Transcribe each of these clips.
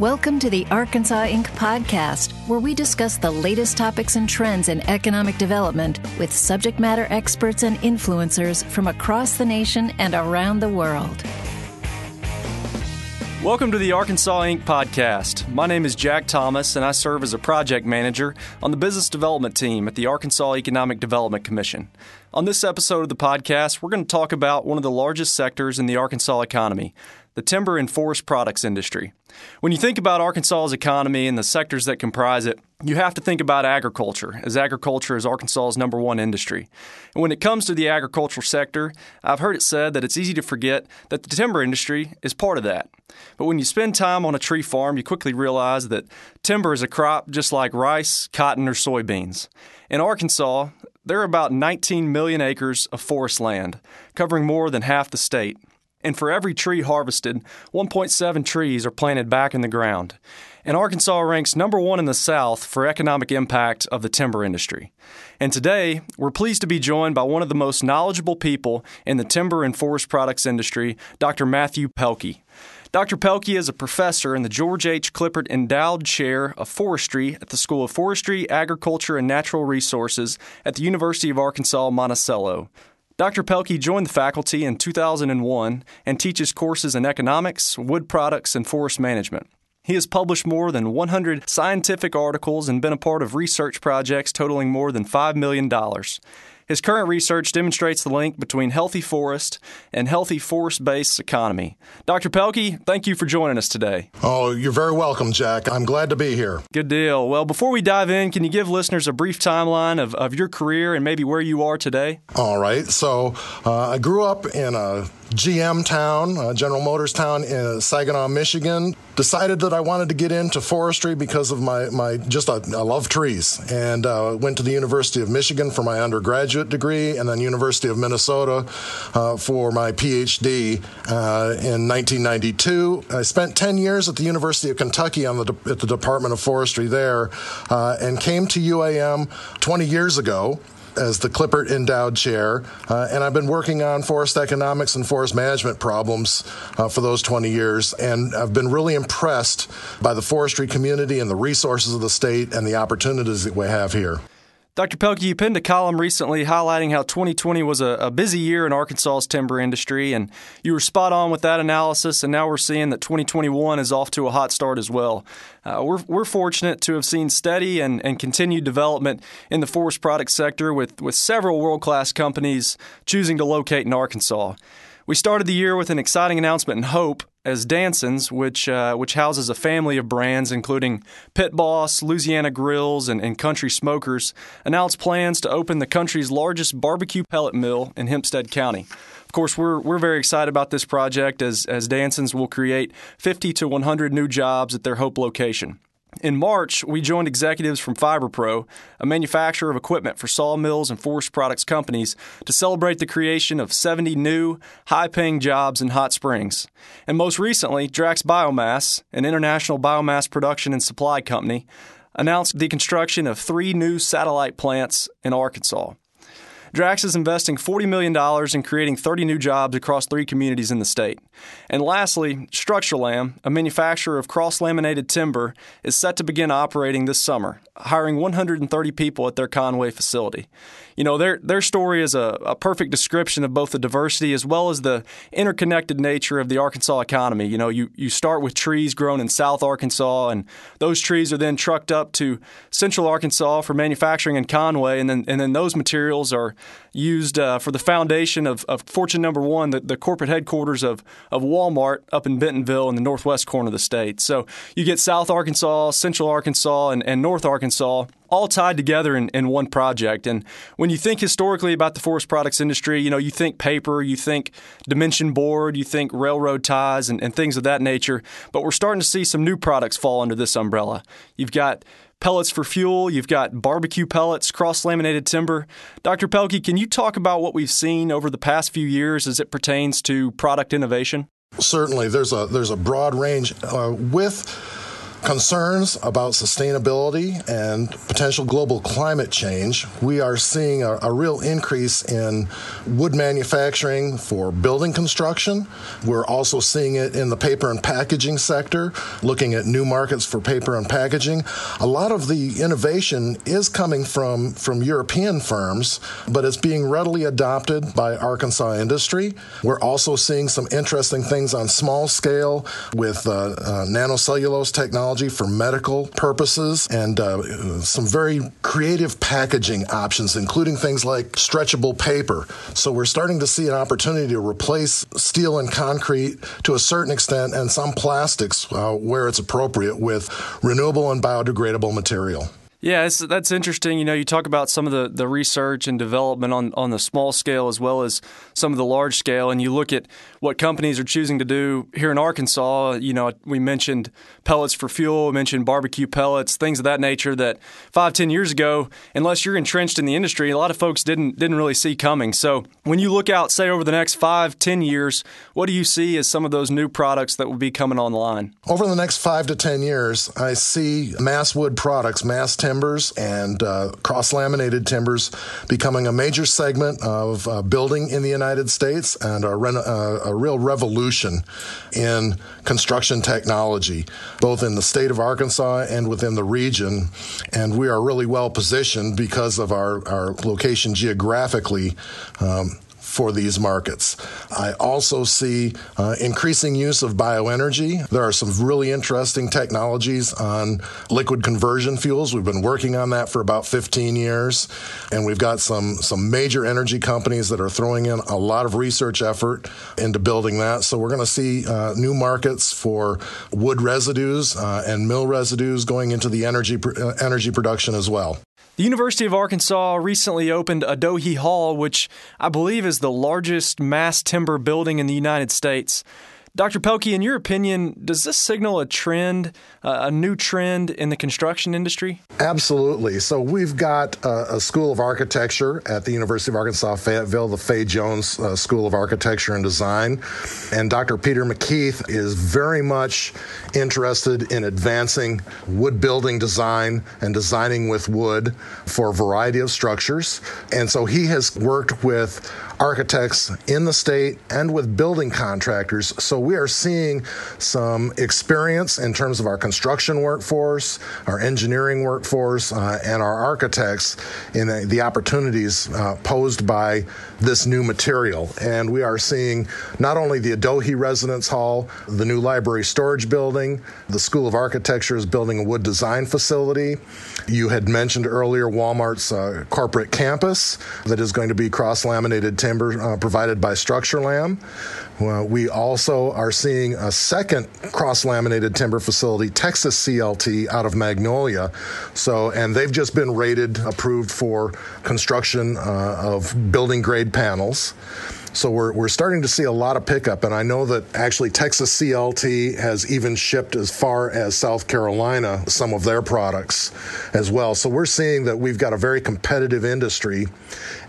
Welcome to the Arkansas Inc. podcast, where we discuss the latest topics and trends in economic development with subject matter experts and influencers from across the nation and around the world. Welcome to the Arkansas Inc. podcast. My name is Jack Thomas, and I serve as a project manager on the business development team at the Arkansas Economic Development Commission. On this episode of the podcast, we're going to talk about one of the largest sectors in the Arkansas economy the timber and forest products industry. When you think about Arkansas's economy and the sectors that comprise it, you have to think about agriculture, as agriculture is Arkansas's number one industry. And when it comes to the agricultural sector, I've heard it said that it's easy to forget that the timber industry is part of that. But when you spend time on a tree farm, you quickly realize that timber is a crop just like rice, cotton, or soybeans. In Arkansas, there are about 19 million acres of forest land, covering more than half the state. And for every tree harvested, 1.7 trees are planted back in the ground. And Arkansas ranks number one in the South for economic impact of the timber industry. And today, we're pleased to be joined by one of the most knowledgeable people in the timber and forest products industry, Dr. Matthew Pelkki. Dr. Pelkki is a professor in the George H. Clippert Endowed Chair of Forestry at the School of Forestry, Agriculture, and Natural Resources at the University of Arkansas Monticello. Dr. Pelkki joined the faculty in 2001 and teaches courses in economics, wood products, and forest management. He has published more than 100 scientific articles and been a part of research projects totaling more than $5 million. His current research demonstrates the link between healthy forest and healthy forest based economy. Dr. Pelkki, thank you for joining us today. Oh, you're very welcome, Jack. I'm glad to be here. Good deal. Well, before we dive in, can you give listeners a brief timeline of, of your career and maybe where you are today? All right. So, uh, I grew up in a GM town, uh, General Motors town in Saginaw, Michigan. Decided that I wanted to get into forestry because of my, my just I, I love trees, and uh, went to the University of Michigan for my undergraduate degree, and then University of Minnesota uh, for my PhD uh, in 1992. I spent 10 years at the University of Kentucky on the at the Department of Forestry there, uh, and came to UAM 20 years ago as the Clippert Endowed Chair, uh, and I've been working on forest economics and forest management problems uh, for those 20 years, and I've been really impressed by the forestry community and the resources of the state and the opportunities that we have here. Dr. Pelkki, you penned a column recently highlighting how 2020 was a, a, busy year in Arkansas's timber industry, and you were spot on with that analysis. And now we're seeing that 2021 is off to a hot start as well. Uh, we're, we're fortunate to have seen steady and, and continued development in the forest product sector with, with several world class companies choosing to locate in Arkansas. We started the year with an exciting announcement and hope as Dansons, which uh, which houses a family of brands including Pit Boss, Louisiana Grills, and, and Country Smokers, announced plans to open the country's largest barbecue pellet mill in Hempstead County. Of course, we're we're very excited about this project as as Dansons will create 50 to 100 new jobs at their Hope location. In March, we joined executives from FiberPro, a manufacturer of equipment for sawmills and forest products companies, to celebrate the creation of 70 new, high paying jobs in Hot Springs. And most recently, Drax Biomass, an international biomass production and supply company, announced the construction of three new satellite plants in Arkansas. Drax is investing $40 million in creating 30 new jobs across three communities in the state. And lastly, Structurlam, a manufacturer of cross laminated timber, is set to begin operating this summer, hiring 130 people at their Conway facility. You know, their, their story is a, a perfect description of both the diversity as well as the interconnected nature of the Arkansas economy. You know, you, you start with trees grown in South Arkansas, and those trees are then trucked up to Central Arkansas for manufacturing in Conway, and then, and then those materials are used uh, for the foundation of, of Fortune Number One, the, the corporate headquarters of, of Walmart up in Bentonville in the northwest corner of the state. So you get South Arkansas, Central Arkansas, and, and North Arkansas all tied together in, in one project. And when you think historically about the forest products industry, you know, you think paper, you think dimension board, you think railroad ties and, and things of that nature. But we're starting to see some new products fall under this umbrella. You've got pellets for fuel, you've got barbecue pellets, cross laminated timber. Dr. Pelkki, can you talk about what we've seen over the past few years as it pertains to product innovation? Certainly, there's a there's a broad range uh, with concerns about sustainability and potential global climate change, we are seeing a, a, real increase in wood manufacturing for building construction. We're also seeing it in the paper and packaging sector, looking at new markets for paper and packaging. A lot of the innovation is coming from, from European firms, but it's being readily adopted by Arkansas industry. We're also seeing some interesting things on small scale with uh, uh, nanocellulose technology for medical purposes and uh, some very creative packaging options, including things like stretchable paper. So we're starting to see an opportunity to replace steel and concrete to a certain extent and some plastics uh, where it's appropriate with renewable and biodegradable material. Yeah, that's interesting. You know, you talk about some of the, the research and development on, on the small scale as well as some of the large scale, and you look at what companies are choosing to do here in Arkansas. You know, we mentioned pellets for fuel, mentioned barbecue pellets, things of that nature that five, ten years ago, unless you're entrenched in the industry, a lot of folks didn't didn't really see coming. So when you look out, say over the next five, ten years, what do you see as some of those new products that will be coming online? Over the next five to ten years, I see mass wood products, mass timbers and uh, cross laminated timbers becoming a major segment of uh, building in the United States and a, re- uh, a real revolution in construction technology, both in the state of Arkansas and within the region. And we are really well positioned because of our, our location geographically. Um, for these markets. I also see uh, increasing use of bioenergy. There are some really interesting technologies on liquid conversion fuels. We've been working on that for about 15 years, and we've got some some major energy companies that are throwing in a lot of research effort into building that. So we're going to see uh, new markets for wood residues uh, and mill residues going into the energy uh, energy production as well. The University of Arkansas recently opened Adohi Hall, which I believe is the largest mass timber building in the United States. Dr. Pelkki, in your opinion, does this signal a trend, uh, a new trend in the construction industry? Absolutely. So we've got uh, a School of Architecture at the University of Arkansas Fayetteville, the Fay Jones uh, School of Architecture and Design, and Dr. Peter MacKeith is very much interested in advancing wood building design and designing with wood for a variety of structures. And so he has worked with architects in the state and with building contractors. So we are seeing some experience in terms of our construction workforce, our engineering workforce, uh, and our architects in the, the opportunities uh, posed by this new material. And we are seeing not only the Adohi Residence Hall, the new library storage building, the School of Architecture is building a wood design facility. You had mentioned earlier Walmart's uh, corporate campus that is going to be cross laminated timber uh, provided by Structurlam. Well, we also are seeing a second cross laminated timber facility, Texas CLT, out of Magnolia. So, and they've just been rated approved for construction uh, of building grade panels. So we're, we're starting to see a lot of pickup, and I know that actually Texas CLT has even shipped as far as South Carolina some of their products as well. So we're seeing that we've got a very competitive industry,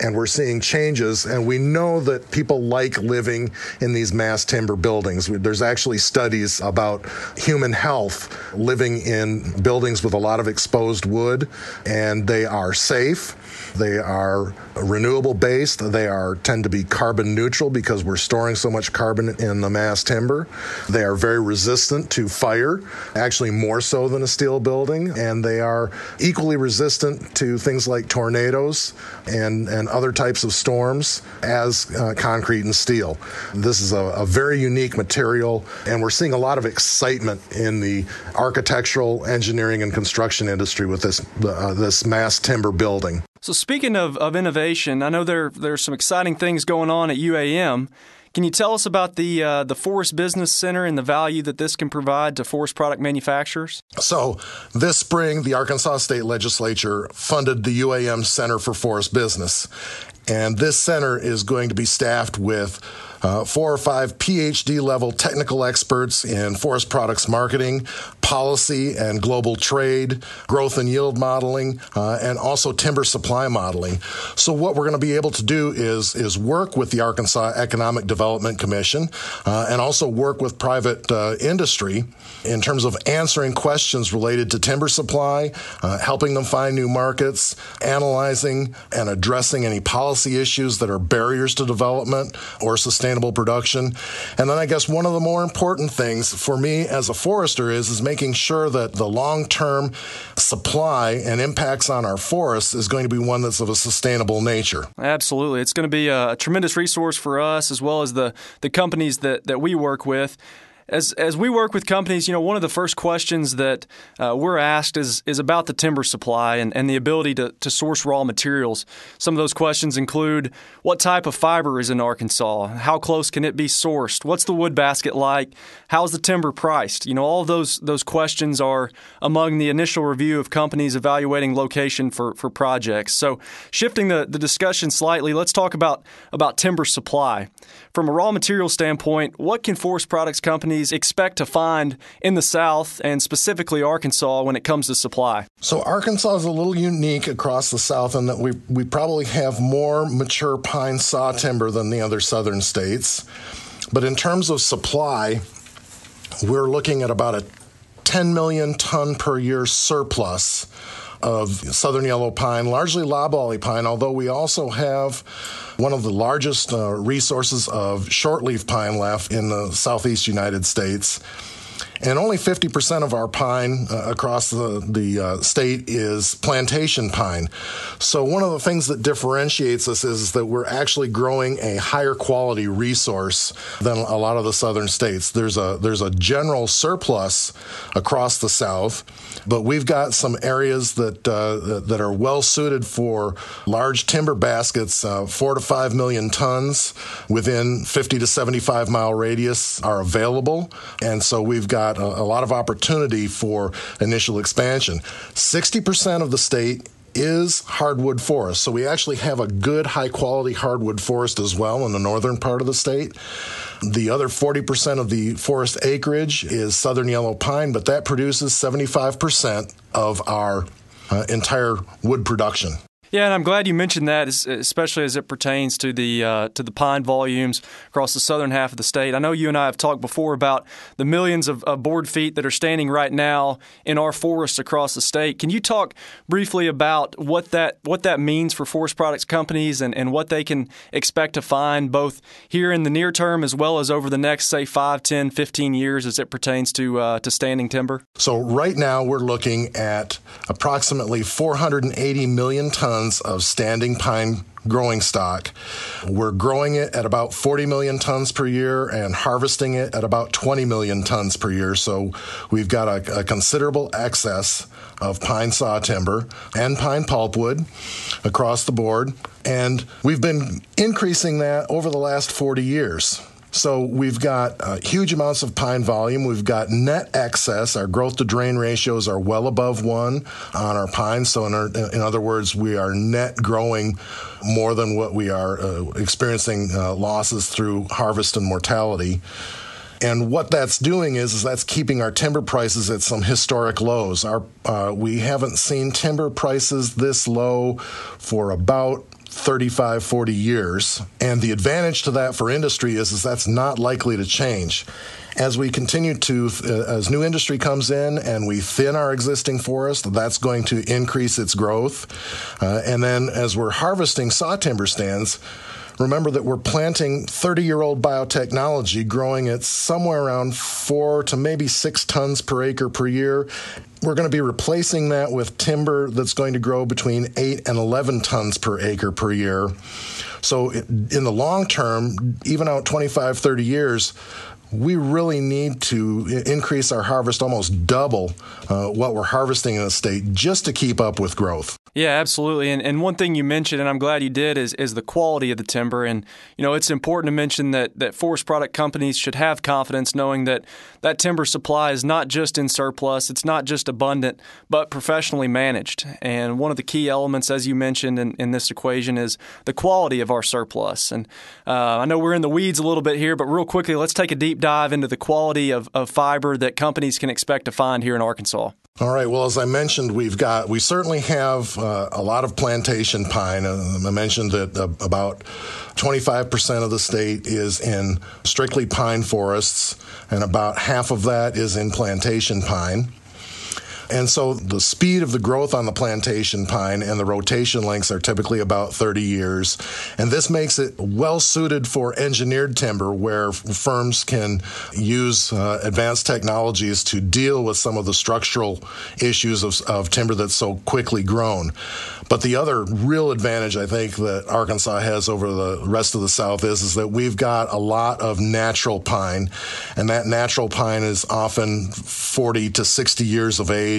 and we're seeing changes, and we know that people like living in these mass timber buildings. There's actually studies about human health living in buildings with a lot of exposed wood, and they are safe they are renewable based. They are tend to be carbon neutral because we're storing so much carbon in the mass timber. They are very resistant to fire, actually more so than a steel building, and they are equally resistant to things like tornadoes and, and other types of storms as uh, concrete and steel. This is a, a very unique material, and we're seeing a lot of excitement in the architectural, engineering, and construction industry with this uh, this mass timber building. So speaking of, of innovation, I know there there's some exciting things going on at UAM. Can you tell us about the uh, the Forest Business Center and the value that this can provide to forest product manufacturers? So, this spring, the Arkansas State Legislature funded the UAM Center for Forest Business, and this center is going to be staffed with uh, four or five PhD level technical experts in forest products marketing, policy and global trade, growth and yield modeling, uh, and also timber supply modeling. So what we're going to be able to do is is work with the Arkansas Economic Development Commission uh, and also work with private uh, industry in terms of answering questions related to timber supply, uh, helping them find new markets, analyzing and addressing any policy issues that are barriers to development or sustainable production. And then I guess one of the more important things for me as a forester is is making sure that the long-term supply and impacts on our forests is going to be one that's of a sustainable nature. Absolutely. It's going to be a tremendous resource for us as well as the the companies that that we work with as as we work with companies, you know, one of the first questions that uh, we're asked is is about the timber supply and, and the ability to, to source raw materials. Some of those questions include what type of fiber is in Arkansas, how close can it be sourced, what's the wood basket like, how's the timber priced. You know, all those those questions are among the initial review of companies evaluating location for, for projects. So shifting the, the discussion slightly, let's talk about about timber supply. From a raw material standpoint, what can forest products companies companies expect to find in the South and specifically Arkansas when it comes to supply? So, Arkansas is a little unique across the South in that we, we probably have more mature pine saw timber than the other southern states. But in terms of supply, we're looking at about a 10 million ton per year surplus of southern yellow pine, largely loblolly pine, although we also have one of the largest uh, resources of shortleaf pine left in the southeast United States. And only 50% of our pine uh, across the, the uh, state is plantation pine. So, one of the things that differentiates us is that we're actually growing a higher quality resource than a lot of the southern states. There's a, there's a general surplus across the south, but we've got some areas that, uh, that are well suited for large timber baskets, uh, four to five million tons within 50 to 75 mile radius are available. And so, we've got got a, a lot of opportunity for initial expansion. 60% of the state is hardwood forest. So we actually have a good high quality hardwood forest as well in the northern part of the state. The other 40% of the forest acreage is southern yellow pine, but that produces 75% of our uh, entire wood production. Yeah, and I'm glad you mentioned that, especially as it pertains to the uh, to the pine volumes across the southern half of the state. I know you and I have talked before about the millions of, of board feet that are standing right now in our forests across the state. Can you talk briefly about what that what that means for forest products companies and, and what they can expect to find both here in the near term as well as over the next say 5, 10, 15 years as it pertains to uh, to standing timber? So right now we're looking at approximately 480 million tons tons of standing pine growing stock. We're growing it at about 40 million tons per year and harvesting it at about 20 million tons per year. So we've got a, a considerable excess of pine saw timber and pine pulpwood across the board. And we've been increasing that over the last 40 years. So we've got uh, huge amounts of pine volume. We've got net excess. Our growth to drain ratios are well above one on our pine. So in, our, in other words, we are net growing more than what we are uh, experiencing uh, losses through harvest and mortality. And what that's doing is, is that's keeping our timber prices at some historic lows. Our uh, we haven't seen timber prices this low for about 35, 40 years. And the advantage to that for industry is, is that's not likely to change. As we continue to, uh, as new industry comes in and we thin our existing forest, that's going to increase its growth. Uh, and then as we're harvesting saw timber stands, Remember that we're planting 30 year old biotechnology, growing at somewhere around four to maybe six tons per acre per year. We're going to be replacing that with timber that's going to grow between 8 and 11 tons per acre per year. So, in the long term, even out 25, 30 years, we really need to increase our harvest almost double uh, what we're harvesting in the state just to keep up with growth. Yeah, absolutely. And, and one thing you mentioned, and I'm glad you did, is, is the quality of the timber. And, you know, it's important to mention that, that forest product companies should have confidence knowing that that timber supply is not just in surplus, it's not just abundant, but professionally managed. And one of the key elements, as you mentioned in, in this equation, is the quality of our surplus. And uh, I know we're in the weeds a little bit here, but real quickly, let's take a deep dive into the quality of, of fiber that companies can expect to find here in Arkansas. All right. Well, as I mentioned, we've got we certainly have uh, a lot of plantation pine. Uh, I mentioned that uh, about 25% of the state is in strictly pine forests, and about half of that is in plantation pine. And so the speed of the growth on the plantation pine and the rotation lengths are typically about 30 years. And this makes it well suited for engineered timber where firms can use uh, advanced technologies to deal with some of the structural issues of, of timber that's so quickly grown. But the other real advantage I think that Arkansas has over the rest of the South is, is that we've got a lot of natural pine, and that natural pine is often 40 to 60 years of age.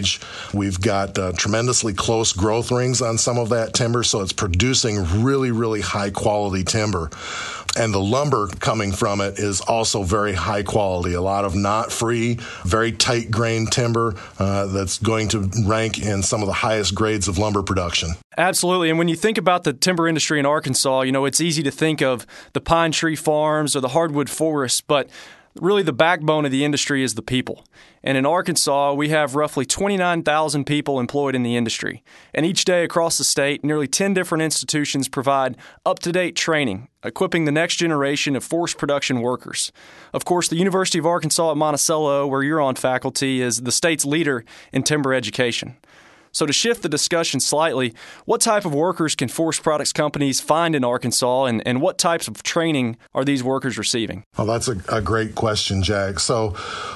We've got uh, tremendously close growth rings on some of that timber, so it's producing really, really high quality timber and the lumber coming from it is also very high quality. A lot of knot free, very tight grain timber uh, that's going to rank in some of the highest grades of lumber production. Absolutely. And when you think about the timber industry in Arkansas, you know, it's easy to think of the pine tree farms or the hardwood forests, but really the backbone of the industry is the people. And in Arkansas, we have roughly 29,000 people employed in the industry. And each day across the state, nearly 10 different institutions provide up to date training, equipping the next generation of forest production workers. Of course, the University of Arkansas at Monticello, where you're on faculty, is the state's leader in timber education. So, to shift the discussion slightly, what type of workers can forest products companies find in Arkansas, and, and what types of training are these workers receiving? Well, that's a, a great question, Jack. So,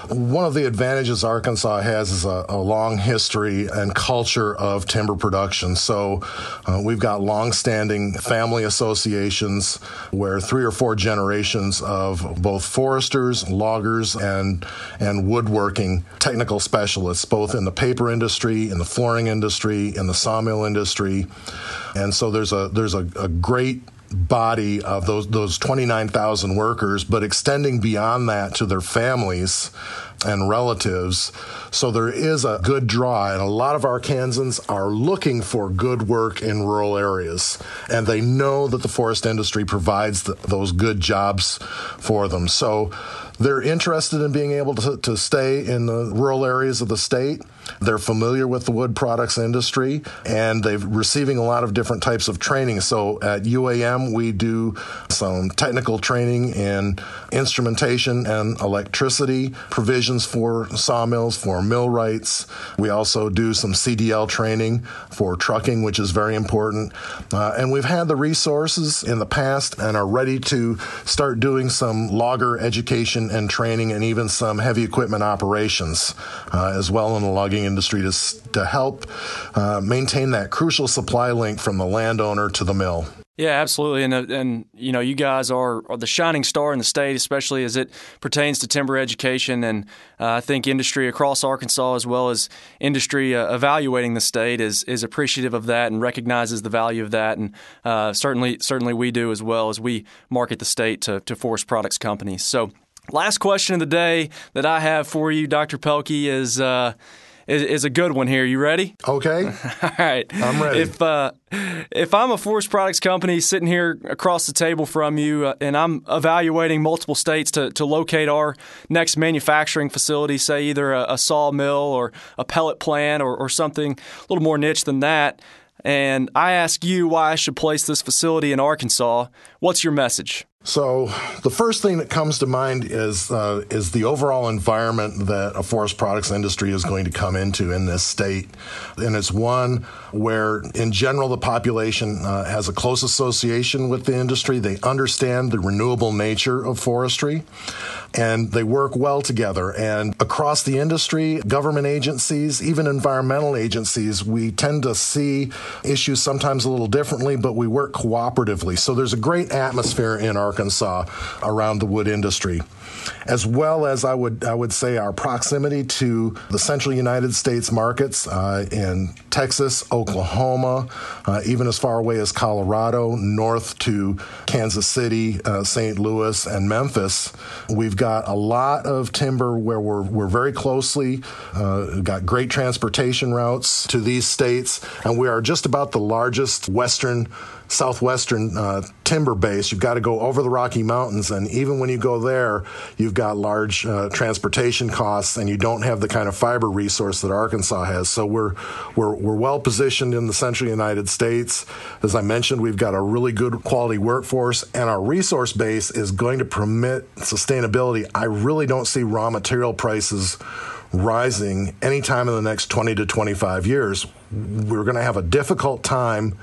one of the advantages Arkansas has is a, a long history and culture of timber production. So, uh, we've got long-standing family associations where three or four generations of both foresters, loggers, and and woodworking technical specialists, both in the paper industry, in the flooring industry, in the sawmill industry, and so there's a there's a, a great body of those those 29,000 workers, but extending beyond that to their families and relatives. So there is a good draw, and a lot of Arkansans are looking for good work in rural areas, and they know that the forest industry provides those good jobs for them. So they're interested in being able to, to stay in the rural areas of the state. They're familiar with the wood products industry and they're receiving a lot of different types of training. So at UAM, we do some technical training in instrumentation and electricity, for sawmills, for millwrights. We also do some CDL training for trucking, which is very important. Uh, and we've had the resources in the past and are ready to start doing some logger education and training and even some heavy equipment operations uh, as well in the logging industry to, to help uh, maintain that crucial supply link from the landowner to the mill. Yeah, absolutely, and uh, and you know you guys are, are, the shining star in the state, especially as it pertains to timber education, and uh, I think industry across Arkansas as well as industry uh, evaluating the state is is appreciative of that and recognizes the value of that, and uh, certainly certainly we do as well as we market the state to to forest products companies. So Last question of the day that I have for you, Dr. Pelkki, is uh, is, is, a good one here. You ready? Okay. All right. I'm ready. If uh, if I'm a forest products company sitting here across the table from you, uh, and I'm evaluating multiple states to, to locate our next manufacturing facility, say either a, a sawmill or a pellet plant or, or something a little more niche than that, and I ask you why I should place this facility in Arkansas, what's your message? So the first thing that comes to mind is uh, is the overall environment that a forest products industry is going to come into in this state, and it's one where, in general, the population uh, has a close association with the industry. They understand the renewable nature of forestry. and they work well together. And across the industry, government agencies, even environmental agencies, we tend to see issues sometimes a little differently, but we work cooperatively. So there's a great atmosphere in Arkansas around the wood industry as well as I would I would say our proximity to the central United States markets uh, in Texas, Oklahoma, uh, even as far away as Colorado, north to Kansas City, uh, St. Louis, and Memphis. We've got a lot of timber where we're we're very closely uh, got great transportation routes to these states, and we are just about the largest western southwestern uh, timber base. You've got to go over the Rocky Mountains, and even when you go there, you've got large uh, transportation costs, and you don't have the kind of fiber resource that Arkansas has. So we're we're we're well positioned in the central United States. As I mentioned, we've got a really good quality workforce, and our resource base is going to permit sustainability. I really don't see raw material prices rising anytime in the next 20 to 25 years. We're going to have a difficult time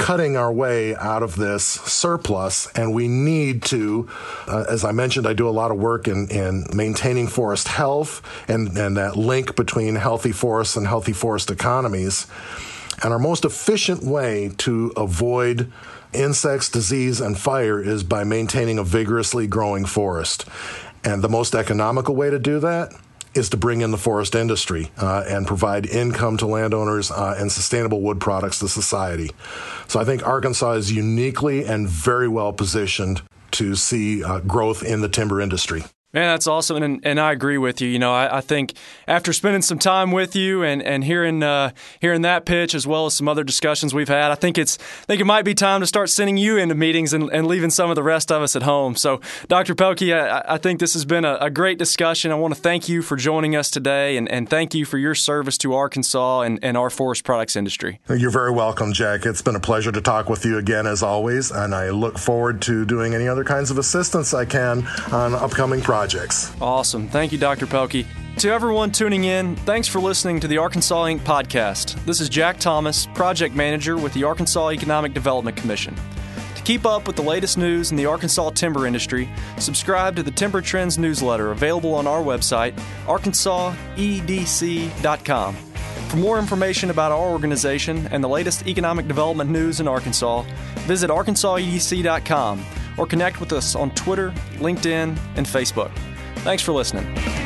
cutting our way out of this surplus, and we need to, uh, as I mentioned, I do a lot of work in, in maintaining forest health and, and that link between healthy forests and healthy forest economies. And our most efficient way to avoid insects, disease, and fire is by maintaining a vigorously growing forest. And the most economical way to do that is to bring in the forest industry uh, and provide income to landowners uh, and sustainable wood products to society. So I think Arkansas is uniquely and very well positioned to see uh, growth in the timber industry. Man, that's awesome, and and I agree with you. You know, I, I think after spending some time with you and and hearing uh, hearing that pitch as well as some other discussions we've had, I think it's I think it might be time to start sending you into meetings and, and leaving some of the rest of us at home. So, Dr. Pelkki, I, I think this has been a, a, great discussion. I want to thank you for joining us today, and, and thank you for your service to Arkansas and, and our forest products industry. You're very welcome, Jack. It's been a pleasure to talk with you again as always, and I look forward to doing any other kinds of assistance I can on upcoming projects projects. Awesome. Thank you, Dr. Pelkki. To everyone tuning in, thanks for listening to the Arkansas Inc. podcast. This is Jack Thomas, Project Manager with the Arkansas Economic Development Commission. To keep up with the latest news in the Arkansas timber industry, subscribe to the Timber Trends newsletter available on our website, arkansasedc.com. For more information about our organization and the latest economic development news in Arkansas, visit arkansasedc.com or connect with us on Twitter, LinkedIn, and Facebook. Thanks for listening.